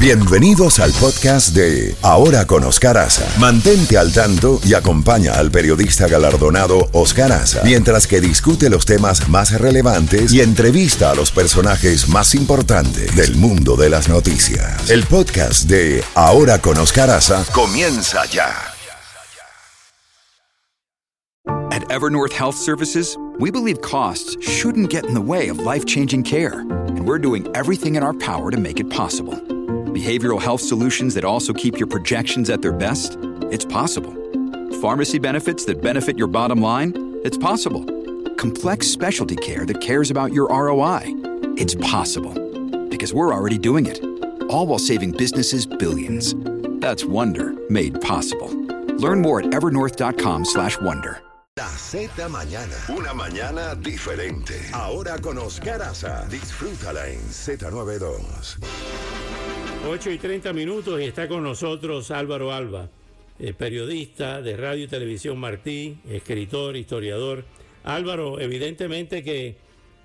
Bienvenidos al podcast de Ahora con Oscar Aza. Mantente al tanto y acompaña al periodista galardonado Oscar Aza mientras que discute los temas más relevantes y entrevista a los personajes más importantes del mundo de las noticias. El podcast de Ahora con Oscar Aza comienza ya. At Evernorth Health Services, we believe costs shouldn't get in the way of life-changing care, and we're doing everything in our power to make it possible. Behavioral health solutions that also keep your projections at their best? It's possible. Pharmacy benefits that benefit your bottom line? It's possible. Complex specialty care that cares about your ROI? It's possible. Because we're already doing it. All while saving businesses billions. That's Wonder made possible. Learn more at evernorth.com/wonder. La Z mañana. Una mañana diferente. Ahora con Oscar Aza. Disfrútala en Z92. 8 y 30 minutos y está con nosotros Álvaro Alba, eh, periodista de Radio y Televisión Martí, escritor, historiador. Álvaro, evidentemente que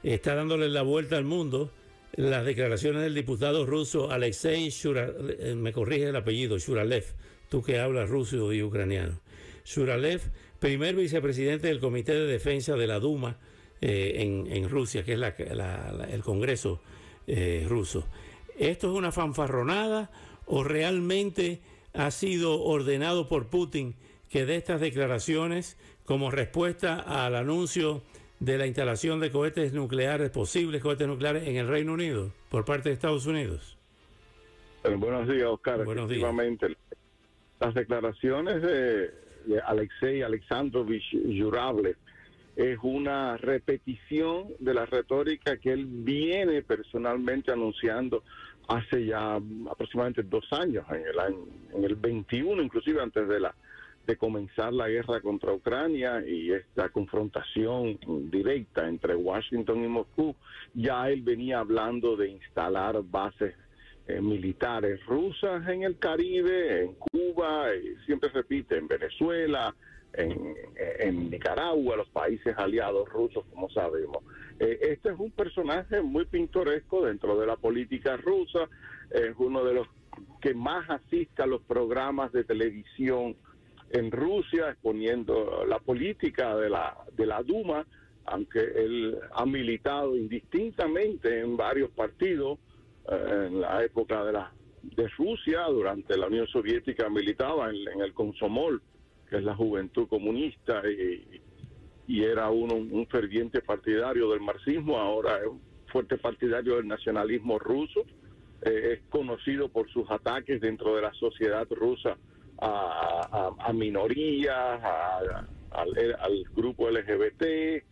está dándole la vuelta al mundo las declaraciones del diputado ruso Alexei Shuralev, eh, me corrige el apellido, Shuralev, tú que hablas ruso y ucraniano. Shuralev, primer vicepresidente del Comité de Defensa de la Duma eh, en, Rusia, que es el Congreso ruso. ¿Esto es una fanfarronada o realmente ha sido ordenado por Putin que dé estas declaraciones como respuesta al anuncio de la instalación de cohetes nucleares, posibles cohetes nucleares en el Reino Unido por parte de Estados Unidos? Eh, buenos días, Oscar. Buenos Efectivamente, días. las declaraciones de, de Alexei Alexandrovich Yurable es una repetición de la retórica que él viene personalmente anunciando hace ya aproximadamente dos años, en el año, en el 21, inclusive antes de la de comenzar la guerra contra Ucrania y esta confrontación directa entre Washington y Moscú, ya él venía hablando de instalar bases eh, militares rusas en el Caribe, en Cuba, y siempre repite, en Venezuela, en, Nicaragua, los países aliados rusos, como sabemos. Eh, este es un personaje muy pintoresco dentro de la política rusa, es uno de los que más asiste a los programas de televisión en Rusia, exponiendo la política de la, de la Duma, aunque él ha militado indistintamente en varios partidos, eh, en la época de la de Rusia, durante la Unión Soviética militaba en, en el Komsomol, que es la juventud comunista, y, y era uno un ferviente partidario del marxismo, ahora es un fuerte partidario del nacionalismo ruso, eh, es conocido por sus ataques dentro de la sociedad rusa a, a, minorías, al, grupo LGBT, eh,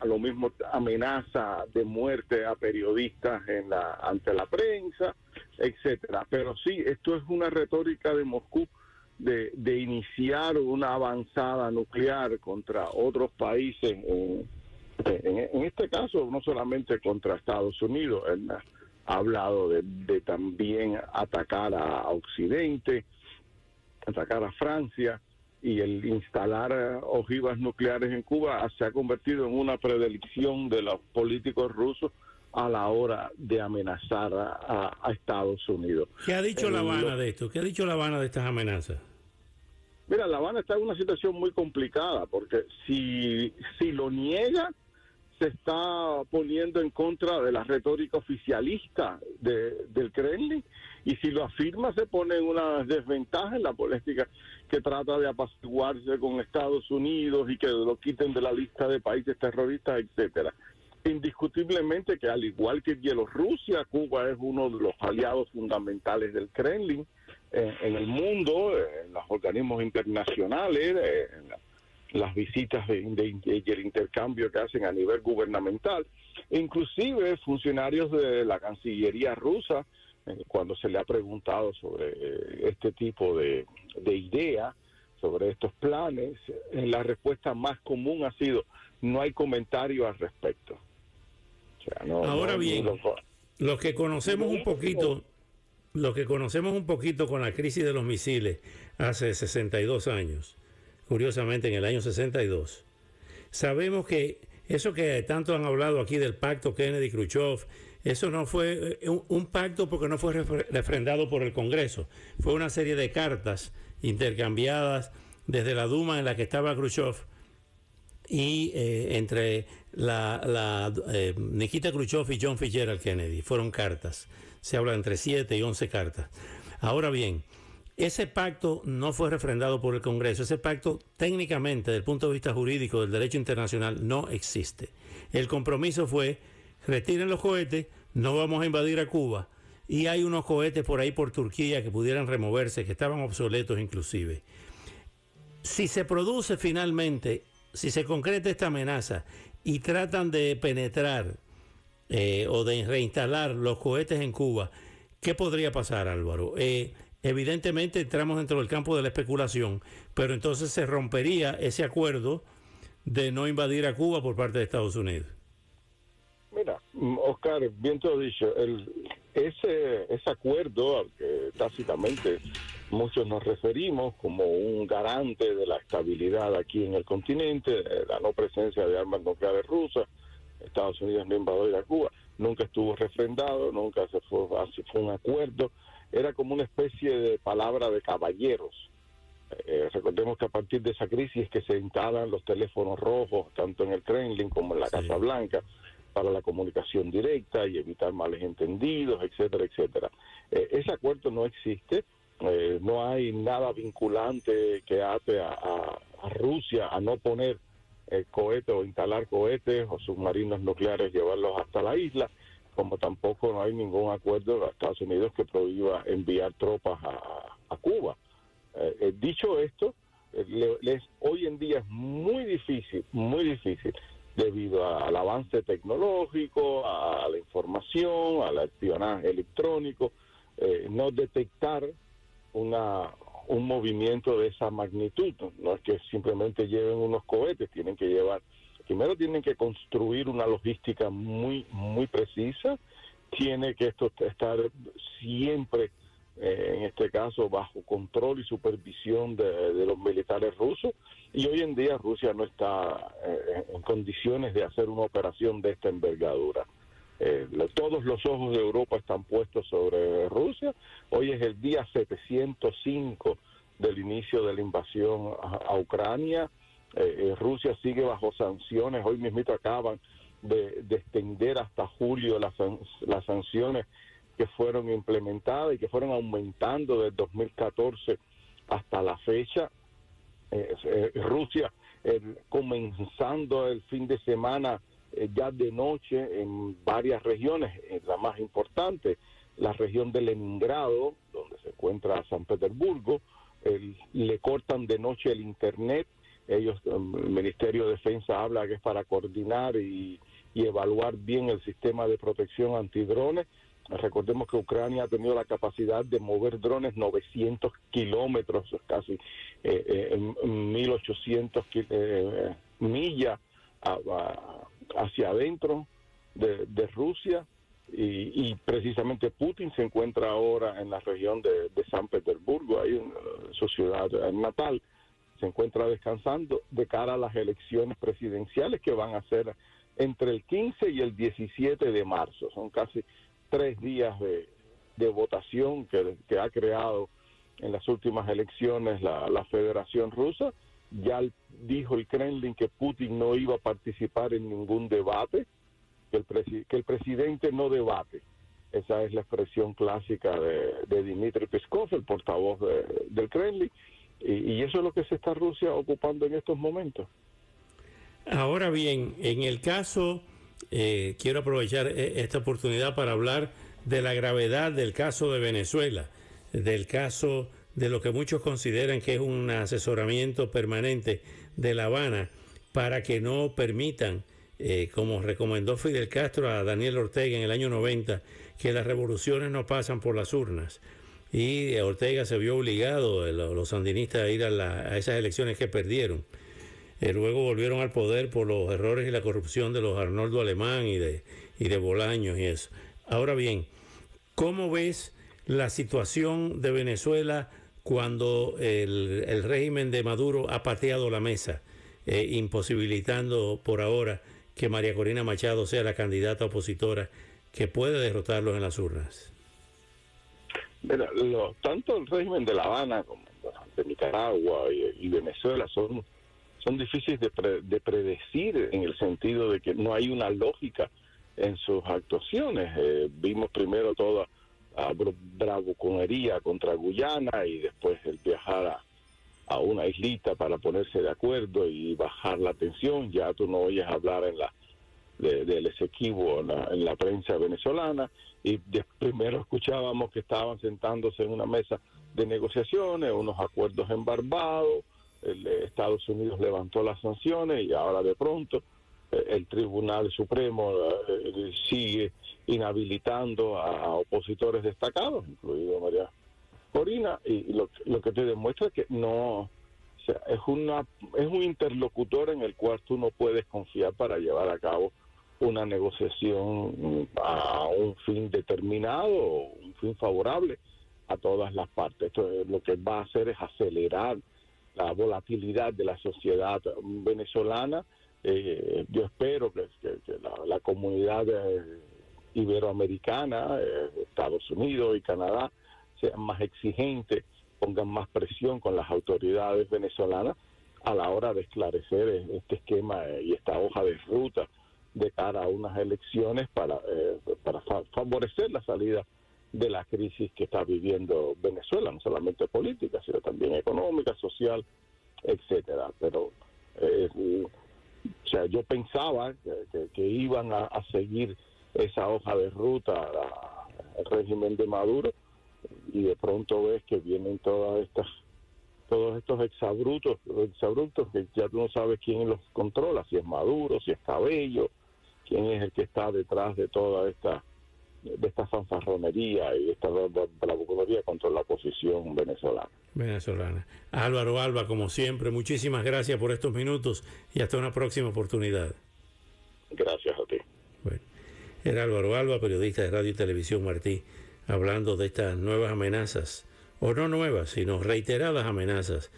a lo mismo amenaza de muerte a periodistas en la, ante la prensa, etcétera. Pero sí, esto es una retórica de Moscú de, iniciar una avanzada nuclear contra otros países, en, este caso no solamente contra Estados Unidos, él ha hablado de, de también atacar a, a, Occidente, atacar a Francia y el instalar ojivas nucleares en Cuba se ha convertido en una predilección de los políticos rusos a la hora de amenazar a, a Estados Unidos. ¿Qué ha dicho La Habana de esto? ¿Qué ha dicho La Habana de estas amenazas? Mira, La Habana está en una situación muy complicada porque si, si lo niega, se está poniendo en contra de la retórica oficialista de, del Kremlin y si lo afirma se pone en una desventaja en la política que trata de apaciguarse con Estados Unidos y que lo quiten de la lista de países terroristas, etcétera indiscutiblemente que al igual que Bielorrusia, Cuba es uno de los aliados fundamentales del Kremlin eh, en el mundo, en los organismos internacionales, eh, en la, las visitas de, y el intercambio que hacen a nivel gubernamental. Inclusive funcionarios de la Cancillería rusa, eh, cuando se le ha preguntado sobre este tipo de, de idea, sobre estos planes, la respuesta más común ha sido no hay comentario al respecto. Sea, no, Ahora no, bien, los que conocemos un poquito, los que conocemos un poquito con la crisis de los misiles hace 62 años, curiosamente en el año 62, sabemos que eso que tanto han hablado aquí del pacto Kennedy-Khrushchev, eso no fue eh, un, pacto porque no fue refrendado por el Congreso. Fue una serie de cartas intercambiadas desde la Duma en la que estaba Khrushchev y eh, entre la, eh, Nikita Khrushchev y John Fitzgerald Kennedy. Fueron cartas. Se habla entre 7 y 11 cartas. Ahora bien, ese pacto no fue refrendado por el Congreso. Ese pacto técnicamente, desde el punto de vista jurídico del derecho internacional, no existe. El compromiso fue, retiren los cohetes, no vamos a invadir a Cuba. Y hay unos cohetes por ahí por Turquía que pudieran removerse, que estaban obsoletos inclusive. Si se produce finalmente, si se concreta esta amenaza y tratan de penetrar eh, o de reinstalar los cohetes en Cuba, ¿qué podría pasar, Álvaro? Eh, evidentemente entramos dentro del campo de la especulación, pero entonces se rompería ese acuerdo de no invadir a Cuba por parte de Estados Unidos. Oscar, bien todo dicho, el, ese, ese acuerdo al que tácitamente muchos nos referimos como un garante de la estabilidad aquí en el continente, la no presencia de armas nucleares rusas, Estados Unidos no invadió a Cuba, nunca estuvo refrendado, nunca se fue, fue un acuerdo, era como una especie de palabra de caballeros. Eh, recordemos que a partir de esa crisis que se instalan los teléfonos rojos, tanto en el Kremlin como en la Casa Blanca, para la comunicación directa y evitar males entendidos, etcétera, etcétera. Eh, ese acuerdo no existe, eh, no hay nada vinculante que ate a, Rusia a no poner cohetes o instalar cohetes o submarinos nucleares, llevarlos hasta la isla como tampoco no hay ningún acuerdo de Estados Unidos que prohíba enviar tropas a, Cuba. Eh, eh, dicho esto, eh, les, hoy en día es muy difícil, muy difícil, debido al avance tecnológico, a la información, al espionaje electrónico, no detectar una, un movimiento de esa magnitud. No es que simplemente lleven unos cohetes, tienen que llevar primero tienen que construir una logística muy, muy precisa, tiene que esto estar siempre, eh, en este caso, bajo control y supervisión de, los militares rusos, y hoy en día Rusia no está eh, en condiciones de hacer una operación de esta envergadura. Eh, todos los ojos de Europa están puestos sobre Rusia. Hoy es el día 705 del inicio de la invasión a Ucrania. Eh, Rusia sigue bajo sanciones, hoy mismito acaban de, extender hasta julio las, las sanciones que fueron implementadas y que fueron aumentando desde 2014 hasta la fecha. Eh, Rusia comenzando el fin de semana ya de noche en varias regiones, la más importante, la región de Leningrado, donde se encuentra San Petersburgo, le cortan de noche el internet ellos, um, el Ministerio de Defensa habla que es para coordinar y, evaluar bien el sistema de protección antidrones. Recordemos que Ucrania ha tenido la capacidad de mover drones 900 kilómetros, casi eh, eh, 1800 eh, millas hacia adentro de, Rusia. Y, precisamente Putin se encuentra ahora en la región de, San Petersburgo, ahí en su ciudad natal se encuentra descansando de cara a las elecciones presidenciales que van a ser entre el 15 y el 17 de marzo. Son casi tres días de, votación que, ha creado en las últimas elecciones la, Federación Rusa. Ya dijo el Kremlin que Putin no iba a participar en ningún debate, que el, que el presidente no debate. Esa es la expresión clásica de, de Dmitry Peskov, el portavoz del Kremlin y, eso es lo que se está Rusia ocupando en estos momentos. Ahora bien, en el caso, eh, quiero aprovechar eh, esta oportunidad para hablar de la gravedad del caso de Venezuela, del caso de lo que muchos consideran que es un asesoramiento permanente de La Habana para que no permitan, eh, como recomendó Fidel Castro a Daniel Ortega en el año 90, que las revoluciones no pasan por las urnas y Ortega se vio obligado, los sandinistas, a ir a, esas elecciones que perdieron. Eh, luego volvieron al poder por los errores y la corrupción de los Arnoldo Alemán y de, y de Bolaños y eso. Ahora bien, ¿cómo ves la situación de Venezuela cuando el, régimen de Maduro ha pateado la mesa, eh, imposibilitando por ahora que María Corina Machado sea la candidata opositora que puede derrotarlos en las urnas? Tanto el régimen de La Habana como de Nicaragua y, Venezuela son, son difíciles de, de, predecir en el sentido de que no hay una lógica en sus actuaciones. Eh, vimos primero toda la bravuconería contra Guyana y después el viajar a, a una islita para ponerse de acuerdo y bajar la tensión. Ya tú no oyes hablar en la del Esequibo en la, en la prensa venezolana y primero escuchábamos que estaban sentándose en una mesa de negociaciones, unos acuerdos en Barbados, el, Estados Unidos levantó las sanciones y ahora de pronto eh, el Tribunal Supremo eh, sigue inhabilitando a, opositores destacados, incluido María Corina, y lo, lo que te demuestra es que no, es, una, es un interlocutor en el cual tú no puedes confiar para llevar a cabo una negociación a un fin determinado, un fin favorable a todas las partes. Esto lo que va a hacer es acelerar la volatilidad de la sociedad venezolana. Eh, yo espero que, la, comunidad eh, iberoamericana, eh, Estados Unidos y Canadá, sean más exigentes, pongan más presión con las autoridades venezolanas a la hora de esclarecer este esquema y esta hoja de ruta de cara a unas elecciones para, para favorecer la salida de la crisis que está viviendo Venezuela, no solamente política, sino también económica, social, etcétera. Pero eh, o sea, yo pensaba que, iban a, seguir esa hoja de ruta al régimen de Maduro y de pronto ves que vienen todas estas todos estos exabrutos, exabrutos que ya tú no sabes quién los controla, si es Maduro, si es Cabello, quién es el que está detrás de toda esta de esta fanfarronería y esta bravuconería contra la oposición venezolana. Venezolana. Álvaro Alba, como siempre, muchísimas gracias por estos minutos y hasta una próxima oportunidad. Gracias a ti. Bueno, era Álvaro Alba, periodista de Radio y Televisión Martí, hablando de estas nuevas amenazas, o no nuevas, sino reiteradas amenazas